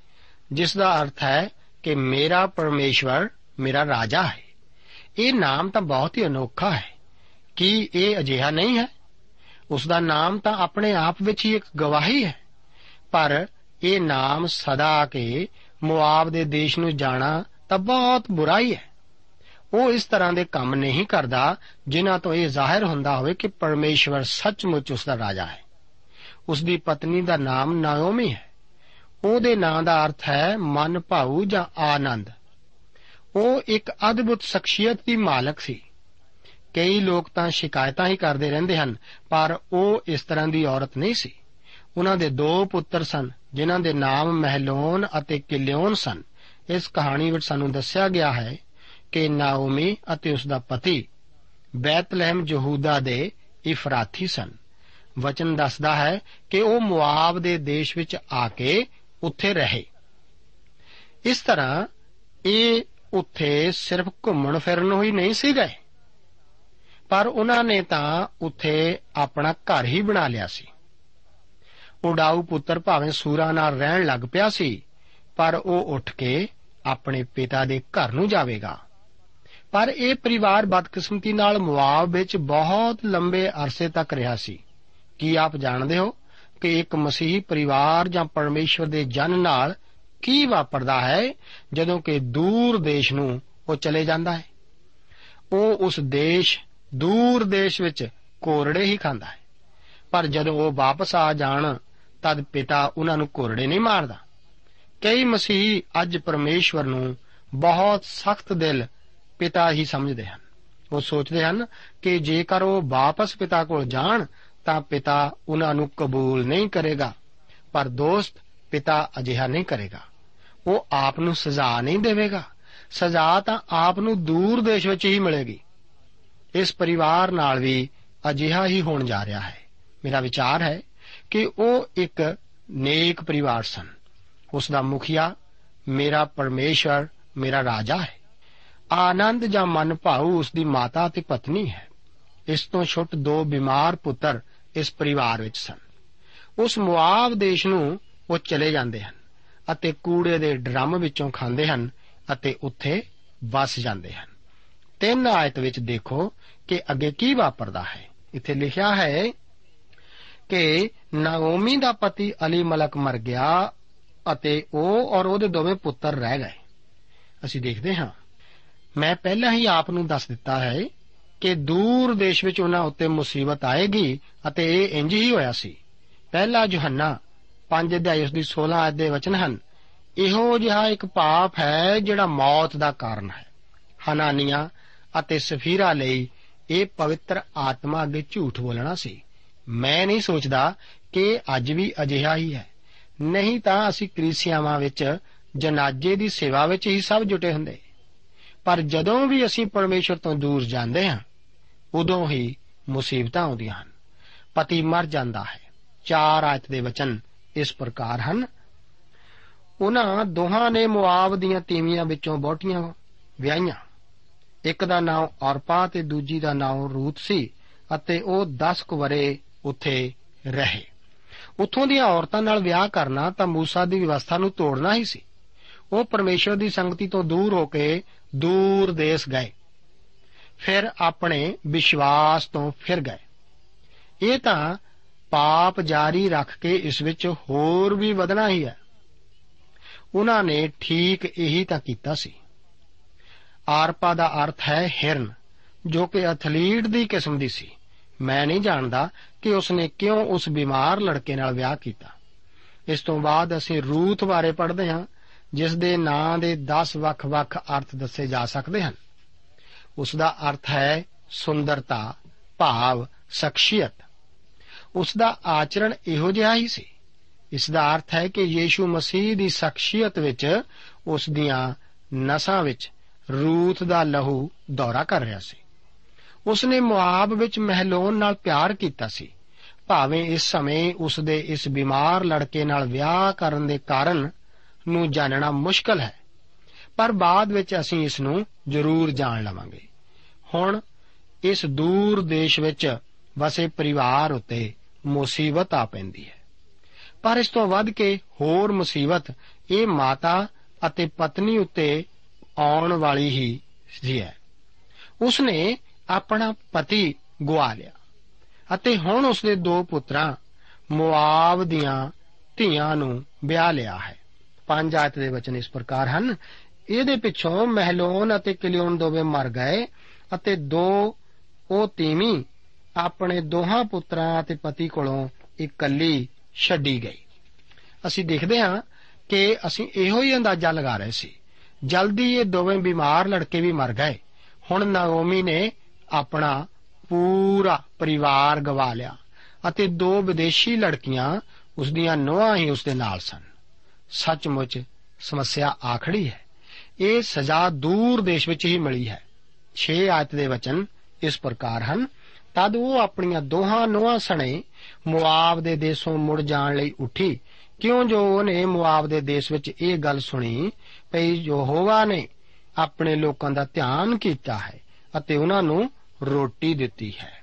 ਜਿਸ ਦਾ ਅਰਥ ਹੈ ਕਿ ਮੇਰਾ ਪਰਮੇਸ਼ਵਰ ਮੇਰਾ ਰਾਜਾ ਹੈ। ਇਹ ਨਾਮ ਤਾਂ ਬਹੁਤ ਹੀ ਅਨੋਖਾ ਹੈ। ਕੀ ਇਹ ਅਜਿਹਾ ਨਹੀਂ ਹੈ? ਉਸ ਦਾ ਨਾਮ ਤਾਂ ਆਪਣੇ ਆਪ ਵਿੱਚ ਹੀ ਇੱਕ ਗਵਾਹੀ ਹੈ। ਪਰ ਇਹ ਨਾਮ ਸਦਾ ਕੇ ਮੁਆਬ ਦੇ ਦੇਸ਼ ਨੂੰ ਜਾਣਾ ਤਾਂ ਬਹੁਤ ਬੁਰਾਈ ਹੈ। ਉਹ ਇਸ ਤਰ੍ਹਾਂ ਦੇ ਕੰਮ ਨਹੀਂ ਕਰਦਾ ਜਿਨ੍ਹਾਂ ਤੋਂ ਇਹ ਜ਼ਾਹਿਰ ਹੁੰਦਾ ਹੋਵੇ ਕਿ ਪਰਮੇਸ਼ਵਰ ਸੱਚਮੁੱਚ ਉਸ ਦਾ ਰਾਜਾ ਹੈ। ਉਸ ਦੀ ਪਤਨੀ ਦਾ ਨਾਮ ਨਾਓਮੀ ਹੈ। ਉਹਦੇ ਨਾਂ ਦਾ ਅਰਥ ਹੈ ਮਨ ਭਾਉ ਜਾਂ ਆਨੰਦ। ਉਹ ਇੱਕ ਅਦਭੁਤ ਸ਼ਖਸੀਅਤ ਦੀ ਮਾਲਕ ਸੀ। ਕਈ ਲੋਕ ਤਾਂ ਸ਼ਿਕਾਇਤਾਂ ਹੀ ਕਰਦੇ ਰਹਿੰਦੇ ਹਨ, ਪਰ ਉਹ ਇਸ ਤਰ੍ਹਾਂ ਦੀ ਔਰਤ ਨਹੀਂ ਸੀ। ਉਹਨਾਂ ਦੇ ਦੋ ਪੁੱਤਰ ਸਨ, ਜਿਨ੍ਹਾਂ ਦੇ ਨਾਮ ਮਹਿਲੋਨ ਅਤੇ ਕਿਲਿਓਨ ਸਨ। ਇਸ ਕਹਾਣੀ ਵਿੱਚ ਸਾਨੂੰ ਦੱਸਿਆ ਗਿਆ ਹੈ ਕਿ ਨਾਓਮੀ ਅਤੇ ਉਸ ਦਾ ਪਤੀ ਬੈਤਲਹਿਮ ਯਹੂਦਾ ਦੇ ਇਫਰਾਤੀ ਸਨ। ਵਚਨ ਦੱਸਦਾ ਹੈ ਕਿ ਉਹ ਮੁਆਬ ਦੇ ਦੇਸ਼ ਵਿੱਚ ਆ ਕੇ ਉੱਥੇ ਰਹੇ। ਇਸ ਤਰ੍ਹਾਂ ਇਹ ਉੱਥੇ ਸਿਰਫ ਘੁੰਮਣ ਫਿਰਨ ਨੂੰ ਹੀ ਨਹੀਂ ਸੀ ਗਏ, ਪਰ ਉਹਨਾਂ ਨੇ ਤਾਂ ਉੱਥੇ ਆਪਣਾ ਘਰ ਹੀ ਬਣਾ ਲਿਆ ਸੀ। ਉਡਾਊ ਪੁੱਤਰ ਭਾਵੇਂ ਸੂਰਾ ਨਾਲ ਰਹਿਣ ਲੱਗ ਪਿਆ ਸੀ, ਪਰ ਉਹ ਉੱਠ ਕੇ ਆਪਣੇ ਪਿਤਾ ਦੇ ਘਰ ਨੂੰ ਜਾਵੇਗਾ। ਪਰ ਇਹ ਪਰਿਵਾਰ ਬਦਕਿਸਮਤੀ ਨਾਲ ਮੁਆਬ ਵਿੱਚ ਬਹੁਤ ਲੰਬੇ ਅਰਸੇ ਤੱਕ ਰਿਹਾ ਸੀ। ਕੀ ਆਪ ਜਾਣਦੇ ਹੋ ਕਿ ਇੱਕ ਮਸੀਹੀ ਪਰਿਵਾਰ ਜਾਂ ਪਰਮੇਸ਼ਵਰ ਦੇ ਜਨ ਨਾਲ ਕੀ ਵਾਪਰਦਾ ਹੈ ਜਦੋਂ ਕਿ ਦੂਰ ਦੇਸ਼ ਨੂੰ ਉਹ ਚਲੇ ਜਾਂਦਾ ਹੈ? ਉਹ ਉਸ ਦੇਸ਼, ਦੂਰ ਦੇਸ਼ ਵਿੱਚ ਕੋਰੜੇ ਹੀ ਖਾਂਦਾ ਹੈ। ਪਰ ਜਦੋਂ ਉਹ ਵਾਪਸ ਆ ਜਾਣ, ਤਦ ਪਿਤਾ ਉਹਨਾਂ ਨੂੰ ਕੋਰੜੇ ਨਹੀਂ ਮਾਰਦਾ। ਕਈ ਮਸੀਹੀ ਅੱਜ ਪਰਮੇਸ਼ਵਰ ਨੂੰ ਬਹੁਤ ਸਖਤ ਦਿਲ ਪਿਤਾ ਹੀ ਸਮਝਦੇ ਹਨ। ਉਹ ਸੋਚਦੇ ਹਨ ਕਿ ਜੇਕਰ ਉਹ ਵਾਪਸ ਪਿਤਾ ਕੋਲ ਜਾਣ, ਤਾਂ ਪਿਤਾ ਉਹਨਾਂ ਨੂੰ ਕਬੂਲ ਨਹੀਂ ਕਰੇਗਾ, ਪਰ ਦੋਸਤ ਪਿਤਾ ਅਜਿਹਾ ਨਹੀਂ ਕਰੇਗਾ। ਉਹ ਆਪ ਨੂੰ ਸਜ਼ਾ ਨਹੀਂ ਦੇਵੇਗਾ। ਸਜ਼ਾ ਤਾਂ ਆਪ ਨੂੰ ਦੂਰ ਦੇਸ਼ ਵਿੱਚ ਹੀ ਮਿਲੇਗੀ। ਇਸ ਪਰਿਵਾਰ ਨਾਲ ਵੀ ਅਜਿਹਾ ਹੀ ਹੋਣ ਜਾ ਰਿਹਾ ਹੈ। ਮੇਰਾ ਵਿਚਾਰ ਹੈ ਕਿ ਉਹ ਇੱਕ ਨੇਕ ਪਰਿਵਾਰ ਸਨ। ਉਸ ਦਾ ਮੁਖੀਆ ਮੇਰਾ ਪਰਮੇਸ਼ਰ ਮੇਰਾ ਰਾਜਾ ਹੈ। ਆਨੰਦ ਜਾਂ ਮਨ ਭਾਉ ਉਸ ਦੀ ਮਾਤਾ ਤੇ ਪਤਨੀ ਹੈ। ਇਸ ਤੋਂ ਛੁੱਟ ਦੋ ਬਿਮਾਰ ਪੁੱਤਰ ਇਸ ਪਰਿਵਾਰ ਵਿੱਚ ਸਨ। ਉਸ ਮੁਆਬ ਦੇਸ਼ ਨੂੰ ਉਹ ਚਲੇ ਜਾਂਦੇ ਹਨ ਅਤੇ ਕੂੜੇ ਦੇ ਡਰਮ ਵਿੱਚੋਂ ਖਾਂਦੇ ਹਨ ਅਤੇ ਉੱਥੇ ਵਸ ਜਾਂਦੇ ਹਨ। ਤਿੰਨ ਆਇਤ ਵਿੱਚ ਦੇਖੋ ਕਿ ਅੱਗੇ ਕੀ ਵਾਪਰਦਾ ਹੈ। ਇੱਥੇ ਲਿਖਿਆ ਹੈ ਕਿ ਨਾਓਮੀ ਦਾ ਪਤੀ ਅਲੀ ਮਲਕ ਮਰ ਗਿਆ ਅਤੇ ਉਹ ਔਰ ਉਹਦੇ ਦੋਵੇਂ ਪੁੱਤਰ ਰਹਿ ਗਏ। ਅਸੀਂ ਦੇਖਦੇ ਹਾਂ। ਮੈਂ ਪਹਿਲਾਂ ਹੀ ਆਪ ਨੂੰ ਦੱਸ ਦਿੱਤਾ ਹੈ ਕਿ ਦੂਰ ਦੇਸ਼ ਵਿੱਚ ਉਹਨਾਂ ਉੱਤੇ ਮੁਸੀਬਤ ਆਏਗੀ ਅਤੇ ਇਹ ਇੰਜ ਹੀ ਹੋਇਆ ਸੀ। ਪਹਿਲਾ ਯੋਹੰਨਾ 5 ਅਧਿਆਇ ਉਸ ਦੀ 16 ਆਇਤ ਦੇ ਵਚਨ ਹਨ, ਇਹੋ ਜਿਹਾ ਇੱਕ ਪਾਪ ਹੈ ਜਿਹੜਾ ਮੌਤ ਦਾ ਕਾਰਨ ਹੈ। ਹਨਾਨੀਆਂ ਅਤੇ ਸਫੀਰਾ ਲਈ ਇਹ ਪਵਿੱਤਰ ਆਤਮਾ ਅੱਗੇ ਝੂਠ ਬੋਲਣਾ ਸੀ। ਮੈਂ ਨਹੀਂ ਸੋਚਦਾ ਕਿ ਅੱਜ ਵੀ ਅਜਿਹਾ ਹੀ ਹੈ। ਨਹੀਂ ਤਾਂ ਅਸੀਂ ਕ੍ਰਿਸਿਆਵਾਂ ਵਿੱਚ ਜਨਾਜੇ ਦੀ ਸੇਵਾ ਵਿੱਚ ਹੀ ਸਭ ਜੁਟੇ ਹੁੰਦੇ। ਪਰ ਜਦੋਂ ਵੀ ਅਸੀਂ ਪਰਮੇਸ਼ਰ ਤੋਂ ਦੂਰ ਜਾਂਦੇ ਹਾਂ, ਉਦੋਂ ਹੀ ਮੁਸੀਬਤਾਂ ਆਉਂਦੀਆਂ ਹਨ। ਪਤੀ ਮਰ ਜਾਂਦਾ ਹੈ। ਚਾਰ ਆਇਤ ਦੇ ਵਚਨ ਇਸ ਪ੍ਰਕਾਰ ਹਨ। ਉਹਨਾਂ ਦੋਹਾਂ ਨੇ ਮੁਆਬ ਦੀਆਂ ਤੀਵੀਆਂ ਵਿੱਚੋਂ ਬਹੁਟੀਆਂ ਵਿਆਹੀਆਂ। ਇੱਕ ਦਾ ਨਾਮ ਔਰਪਾ ਤੇ ਦੂਜੀ ਦਾ ਨਾਮ ਰੂਤ ਸੀ ਅਤੇ ਉਹ 10 ਕੁ ਵਰੇ ਉੱਥੇ ਰਹੇ। ਉੱਥੋਂ ਦੀਆਂ ਔਰਤਾਂ ਨਾਲ ਵਿਆਹ ਕਰਨਾ ਤਾਂ ਮੂਸਾ ਦੀ ਵਿਵਸਥਾ ਨੂੰ ਤੋੜਨਾ ਹੀ ਸੀ। ਉਹ ਪਰਮੇਸ਼ਰ ਦੀ ਸੰਗਤੀ ਤੋਂ ਦੂਰ ਹੋ ਕੇ ਦੂਰ ਦੇਸ਼ ਗਏ। ਫਿਰ ਆਪਣੇ ਵਿਸ਼ਵਾਸ ਤੋਂ ਫਿਰ ਗਏ। ਇਹ ਤਾਂ ਪਾਪ ਜਾਰੀ ਰੱਖ ਕੇ ਇਸ ਵਿੱਚ ਹੋਰ ਵੀ ਵਧਣਾ ਹੀ ਹੈ। ਉਹਨਾਂ ਨੇ ਠੀਕ ਇਹੀ ਤਾਂ ਕੀਤਾ ਸੀ। ਆਰਪਾ ਦਾ ਅਰਥ ਹੈ ਹਿਰਨ, ਜੋ ਕਿ ਐਥਲੀਟ ਦੀ ਕਿਸਮ ਦੀ ਸੀ। ਮੈਂ ਨਹੀਂ ਜਾਣਦਾ ਕਿ ਉਸਨੇ ਕਿਉਂ ਉਸ ਬਿਮਾਰ ਲੜਕੇ ਨਾਲ ਵਿਆਹ ਕੀਤਾ। ਇਸ ਤੋਂ ਬਾਅਦ ਅਸੀਂ ਰੂਥ ਬਾਰੇ ਪੜ੍ਹਦੇ ਹਾਂ। ਜਿਸ ਦੇ ਨਾਂ ਦੇ 10 ਵੱਖ-ਵੱਖ ਅਰਥ ਦੱਸੇ ਜਾ ਸਕਦੇ ਹਨ। ਉਸ ਦਾ ਅਰਥ ਹੈ ਸੁੰਦਰਤਾ, ਭਾਵ, ਸ਼ਖਸੀਅਤ। ਉਸ ਦਾ ਆਚਰਣ ਇਹੋ ਜਿਹਾ ਹੀ ਸੀ। ਇਸ ਦਾ ਅਰਥ ਹੈ ਕਿ ਯੀਸ਼ੂ ਮਸੀਹ ਦੀ ਸ਼ਖਸੀਅਤ ਵਿੱਚ ਉਸ ਦੀਆਂ ਨਸਾਂ ਵਿੱਚ ਰੂਥ ਦਾ ਲਹੂ ਦੌਰਾ ਕਰ ਰਿਹਾ ਸੀ। ਉਸ ਨੇ ਮੁਆਬ ਵਿੱਚ ਮਹਿਲੋਨ ਨਾਲ ਪਿਆਰ ਕੀਤਾ ਸੀ। ਭਾਵੇਂ ਇਸ ਸਮੇਂ ਉਸ ਦੇ ਇਸ ਬਿਮਾਰ ਲੜਕੇ ਨਾਲ ਵਿਆਹ ਕਰਨ ਦੇ ਕਾਰਨ ਨੂੰ ਜਾਣਨਾ ਮੁਸ਼ਕਲ ਹੈ। ਪਰ ਬਾਅਦ ਵਿੱਚ ਅਸੀਂ ਇਸ ਨੂੰ ਜ਼ਰੂਰ ਜਾਣ ਲਵਾਂਗੇ। ਹੁਣ ਇਸ ਦੂਰ ਦੇਸ਼ ਵਿੱਚ ਵਸੇ ਪਰਿਵਾਰ ਉੱਤੇ ਮੁਸੀਬਤ ਆ ਪੈਂਦੀ ਹੈ। ਪਰ ਇਸ ਤੋਂ ਵੱਧ ਕੇ ਹੋਰ ਮੁਸੀਬਤ ਇਹ ਮਾਤਾ ਅਤੇ ਪਤਨੀ ਉੱਤੇ ਆਉਣ ਵਾਲੀ ਹੀ ਸੀ ਹੈ। ਉਸ ਨੇ ਆਪਣਾ ਪਤੀ ਗਵਾ ਲਿਆ ਅਤੇ ਹੁਣ ਉਸ ਦੇ ਦੋ ਪੁੱਤਰਾਂ ਮੁਆਬ ਦੀਆਂ ਧੀਆਂ ਨੂੰ ਵਿਆਹ ਲਿਆ ਹੈ। ਪੰਜ ਆਇਤ ਦੇ ਵਚਨ ਇਸ ਪ੍ਰਕਾਰ ਹਨ। ਇਹਦੇ ਪਿੱਛੋਂ ਮਹਿਲੋਨ ਅਤੇ ਕਿਲਿਓਨ ਦੋਵੇਂ ਮਰ ਗਏ ਅਤੇ ਦੋ, ਉਹ ਤੀਵੀਂ ਆਪਣੇ ਦੋਹਾਂ ਪੁੱਤਰਾਂ ਅਤੇ ਪਤੀ ਕੋਲੋਂ ਇਕੱਲੀ ਛੱਡੀ ਗਈ। ਅਸੀਂ ਦੇਖਦੇ ਹਾਂ ਕਿ ਅਸੀਂ ਇਹੋ ਹੀ ਅੰਦਾਜ਼ਾ ਲਗਾ ਰਹੇ ਸੀ। ਜਲਦੀ ਇਹ ਦੋਵੇਂ ਬਿਮਾਰ ਲੜਕੇ ਵੀ ਮਰ ਗਏ। ਹੁਣ ਨਾਓਮੀ ਨੇ ਆਪਣਾ ਪੂਰਾ ਪਰਿਵਾਰ ਗਵਾ ਲਿਆ ਅਤੇ ਦੋ ਵਿਦੇਸ਼ੀ ਲੜਕੀਆਂ ਉਸ ਦੀਆਂ ਨੋਹਾਂ ਹੀ ਉਸ ਦੇ ਨਾਲ ਸਨ। ਸੱਚਮੁੱਚ ਸਮੱਸਿਆ ਆਖੜੀ ਹੈ। ਇਹ ਸਜ਼ਾ ਦੂਰ ਦੇਸ਼ ਵਿੱਚ ਹੀ ਮਿਲੀ ਹੈ। 6 ਆਇਤ ਦੇ ਵਚਨ ਇਸ ਪ੍ਰਕਾਰ ਹਨ, ਤਦ ਉਹ ਆਪਣੀਆਂ ਦੋਹਾਂ ਨੋਹਾਂ ਸਣੇ ਮੁਆਬ ਦੇ ਦੇਸ਼ੋਂ ਮੁੜ ਜਾਣ ਲਈ ਉੱਠੀ। ਕਿਉਂ ਜੋ ਉਹਨੇ ਮੁਆਬ ਦੇ ਦੇਸ਼ ਵਿੱਚ ਇਹ ਗੱਲ ਸੁਣੀ, ਭਈ ਯਹੋਵਾ ਨੇ ਆਪਣੇ ਲੋਕਾਂ ਦਾ ਧਿਆਨ ਕੀਤਾ ਹੈ ਅਤੇ ਉਹਨਾਂ ਨੂੰ ਰੋਟੀ ਦਿੱਤੀ ਹੈ।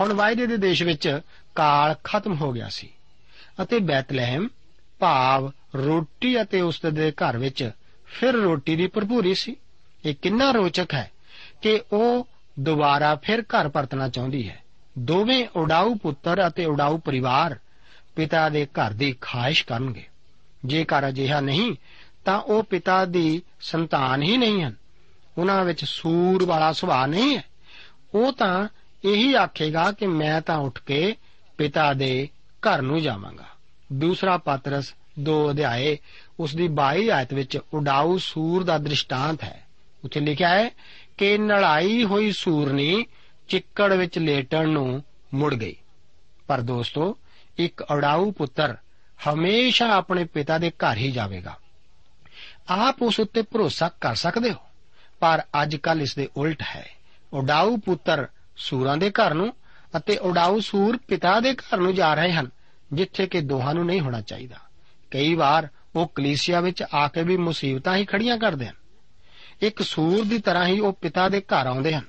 ਹੁਣ ਵਾਅਦੇ ਦੇ ਦੇਸ਼ ਵਿੱਚ ਕਾਲ ਖਤਮ ਹੋ ਗਿਆ ਸੀ ਅਤੇ ਬੈਤਲਹਿਮ ਭਾਵ ਰੋਟੀ ਅਤੇ ਉਸ ਦੇ ਘਰ ਵਿੱਚ ਫਿਰ ਰੋਟੀ ਦੀ ਭਰਪੂਰੀ ਸੀ। ਇਹ ਕਿੰਨਾ ਰੋਚਕ ਹੈ ਕਿ ਉਹ ਦੁਬਾਰਾ ਫਿਰ ਘਰ ਪਰਤਣਾ ਚਾਹੁੰਦੀ ਹੈ। ਦੋਵੇਂ ਉਡਾਊ ਪੁੱਤਰ ਅਤੇ ਉਡਾਊ ਪਰਿਵਾਰ ਪਿਤਾ ਦੇ ਘਰ ਦੀ ਖਾਹਿਸ਼ ਕਰਨਗੇ। ਜੇਕਰ ਅਜਿਹਾ ਨਹੀਂ, ਤਾਂ ਉਹ ਪਿਤਾ ਦੀ ਸੰਤਾਨ ਹੀ ਨਹੀਂ ਹਨ। ਉਹਨਾਂ ਵਿੱਚ ਸੂਰ ਵਾਲਾ ਸੁਭਾਅ ਨਹੀਂ ਹੈ। ਉਹ ਤਾਂ ਇਹੀ ਆਖੇਗਾ ਕਿ ਮੈਂ ਤਾਂ ਉੱਠ ਕੇ ਪਿਤਾ ਦੇ ਘਰ ਨੂੰ ਜਾਵਾਂਗਾ। ਦੂਸਰਾ ਪਾਤਰਸ 2 ਅਧਿਆਏ, ਉਸ ਦੀ 22 ਆਇਤ ਵਿੱਚ ਉਡਾਊ ਸੂਰ ਦਾ ਦ੍ਰਿਸ਼ਟਾਂਤ ਹੈ। ਉੱਥੇ ਲਿਖਿਆ ਹੈ ਕਿ ਨਲਾਈ ਹੋਈ ਸੂਰਨੀ ਚਿੱਕੜ ਵਿੱਚ ਲੇਟਣ ਨੂੰ ਮੁੜ ਗਈ। ਪਰ ਦੋਸਤੋ, ਇੱਕ ਉਡਾਊ ਪੁੱਤਰ ਹਮੇਸ਼ਾ ਆਪਣੇ ਪਿਤਾ ਦੇ ਘਰ ਹੀ ਜਾਵੇਗਾ। ਆਪ ਉਸ ਉੱਤੇ ਭਰੋਸਾ ਕਰ ਸਕਦੇ ਹੋ, ਪਰ ਅੱਜ ਕੱਲ ਇਸ ਦੇ ਉਲਟ ਹੈ। ਉਡਾਊ ਪੁੱਤਰ ਸੂਰਾਂ ਦੇ ਘਰ ਨੂੰ ਅਤੇ ਉਡਾਊ ਸੂਰ ਪਿਤਾ ਦੇ ਘਰ ਨੂੰ ਜਾ ਰਹੇ ਹਨ। ਜਿੱਥੇ ਕਿ ਦੋਹਾਂ ਨੂੰ ਨਹੀਂ ਹੋਣਾ ਚਾਹੀਦਾ। ਕਈ ਵਾਰ ਉਹ ਕਲੀਸਿਆ ਵਿੱਚ ਆ ਕੇ ਵੀ ਮੁਸੀਬਤਾਂ ਹੀ ਖੜੀਆਂ ਕਰਦੇ ਹਨ। ਇੱਕ ਸੂਰ ਦੀ ਤਰ੍ਹਾਂ ਹੀ ਉਹ ਪਿਤਾ ਦੇ ਘਰ ਆਉਂਦੇ ਹਨ।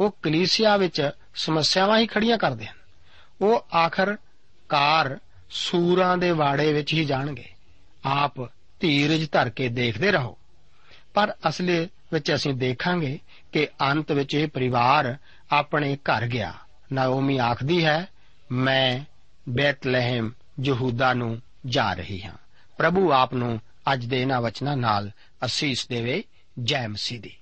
ਉਹ ਕਲੀਸਿਆ ਵਿੱਚ ਸਮੱਸਿਆਵਾਂ ਹੀ ਖੜੀਆਂ ਕਰਦੇ ਹਨ। ਉਹ ਆਖਰ ਕਾਰ ਸੂਰਾਂ ਦੇ ਵਾੜੇ ਵਿੱਚ ਹੀ ਜਾਣਗੇ। ਆਪ ਧੀਰਜ ਧਰ ਕੇ ਦੇਖਦੇ ਰਹੋ। ਪਰ ਅਸਲੇ ਵਿੱਚ ਅਸੀਂ ਦੇਖਾਂਗੇ ਕਿ ਅੰਤ ਵਿੱਚ ਇਹ ਪਰਿਵਾਰ ਆਪਣੇ ਘਰ ਗਿਆ। ਨਾਓਮੀ ਆਖਦੀ ਹੈ, ਮੈਂ ਬੈਤਲਹਿਮ ਯਹੂਦਾ ਨੂੰ ਜਾ ਰਹੀ ਹਾਂ। ਪ੍ਰਭੂ ਆਪ ਨੂੰ ਅੱਜ ਦੇ ਇਹਨਾਂ ਵਚਨਾਂ ਨਾਲ ਅਸੀਸ ਦੇਵੇ ਜੈ ਮਸੀਹ ਦੀ।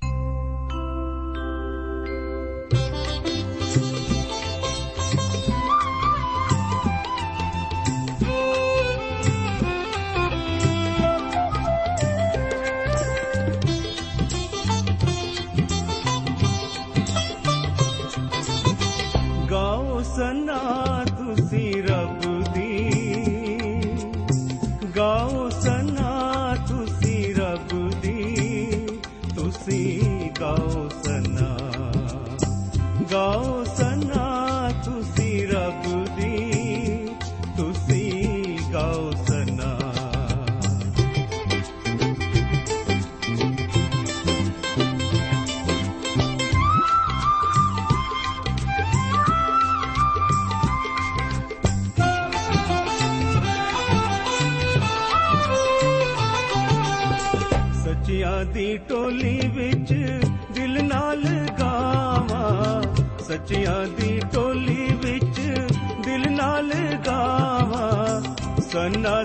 गौ सना तुसी रब दी। ਸੱਚਿਆਂ ਦੀ ਟੋਲੀ ਵਿੱਚ ਦਿਲ ਨਾਲ ਗਾਵਾਂ। ਸਨਾ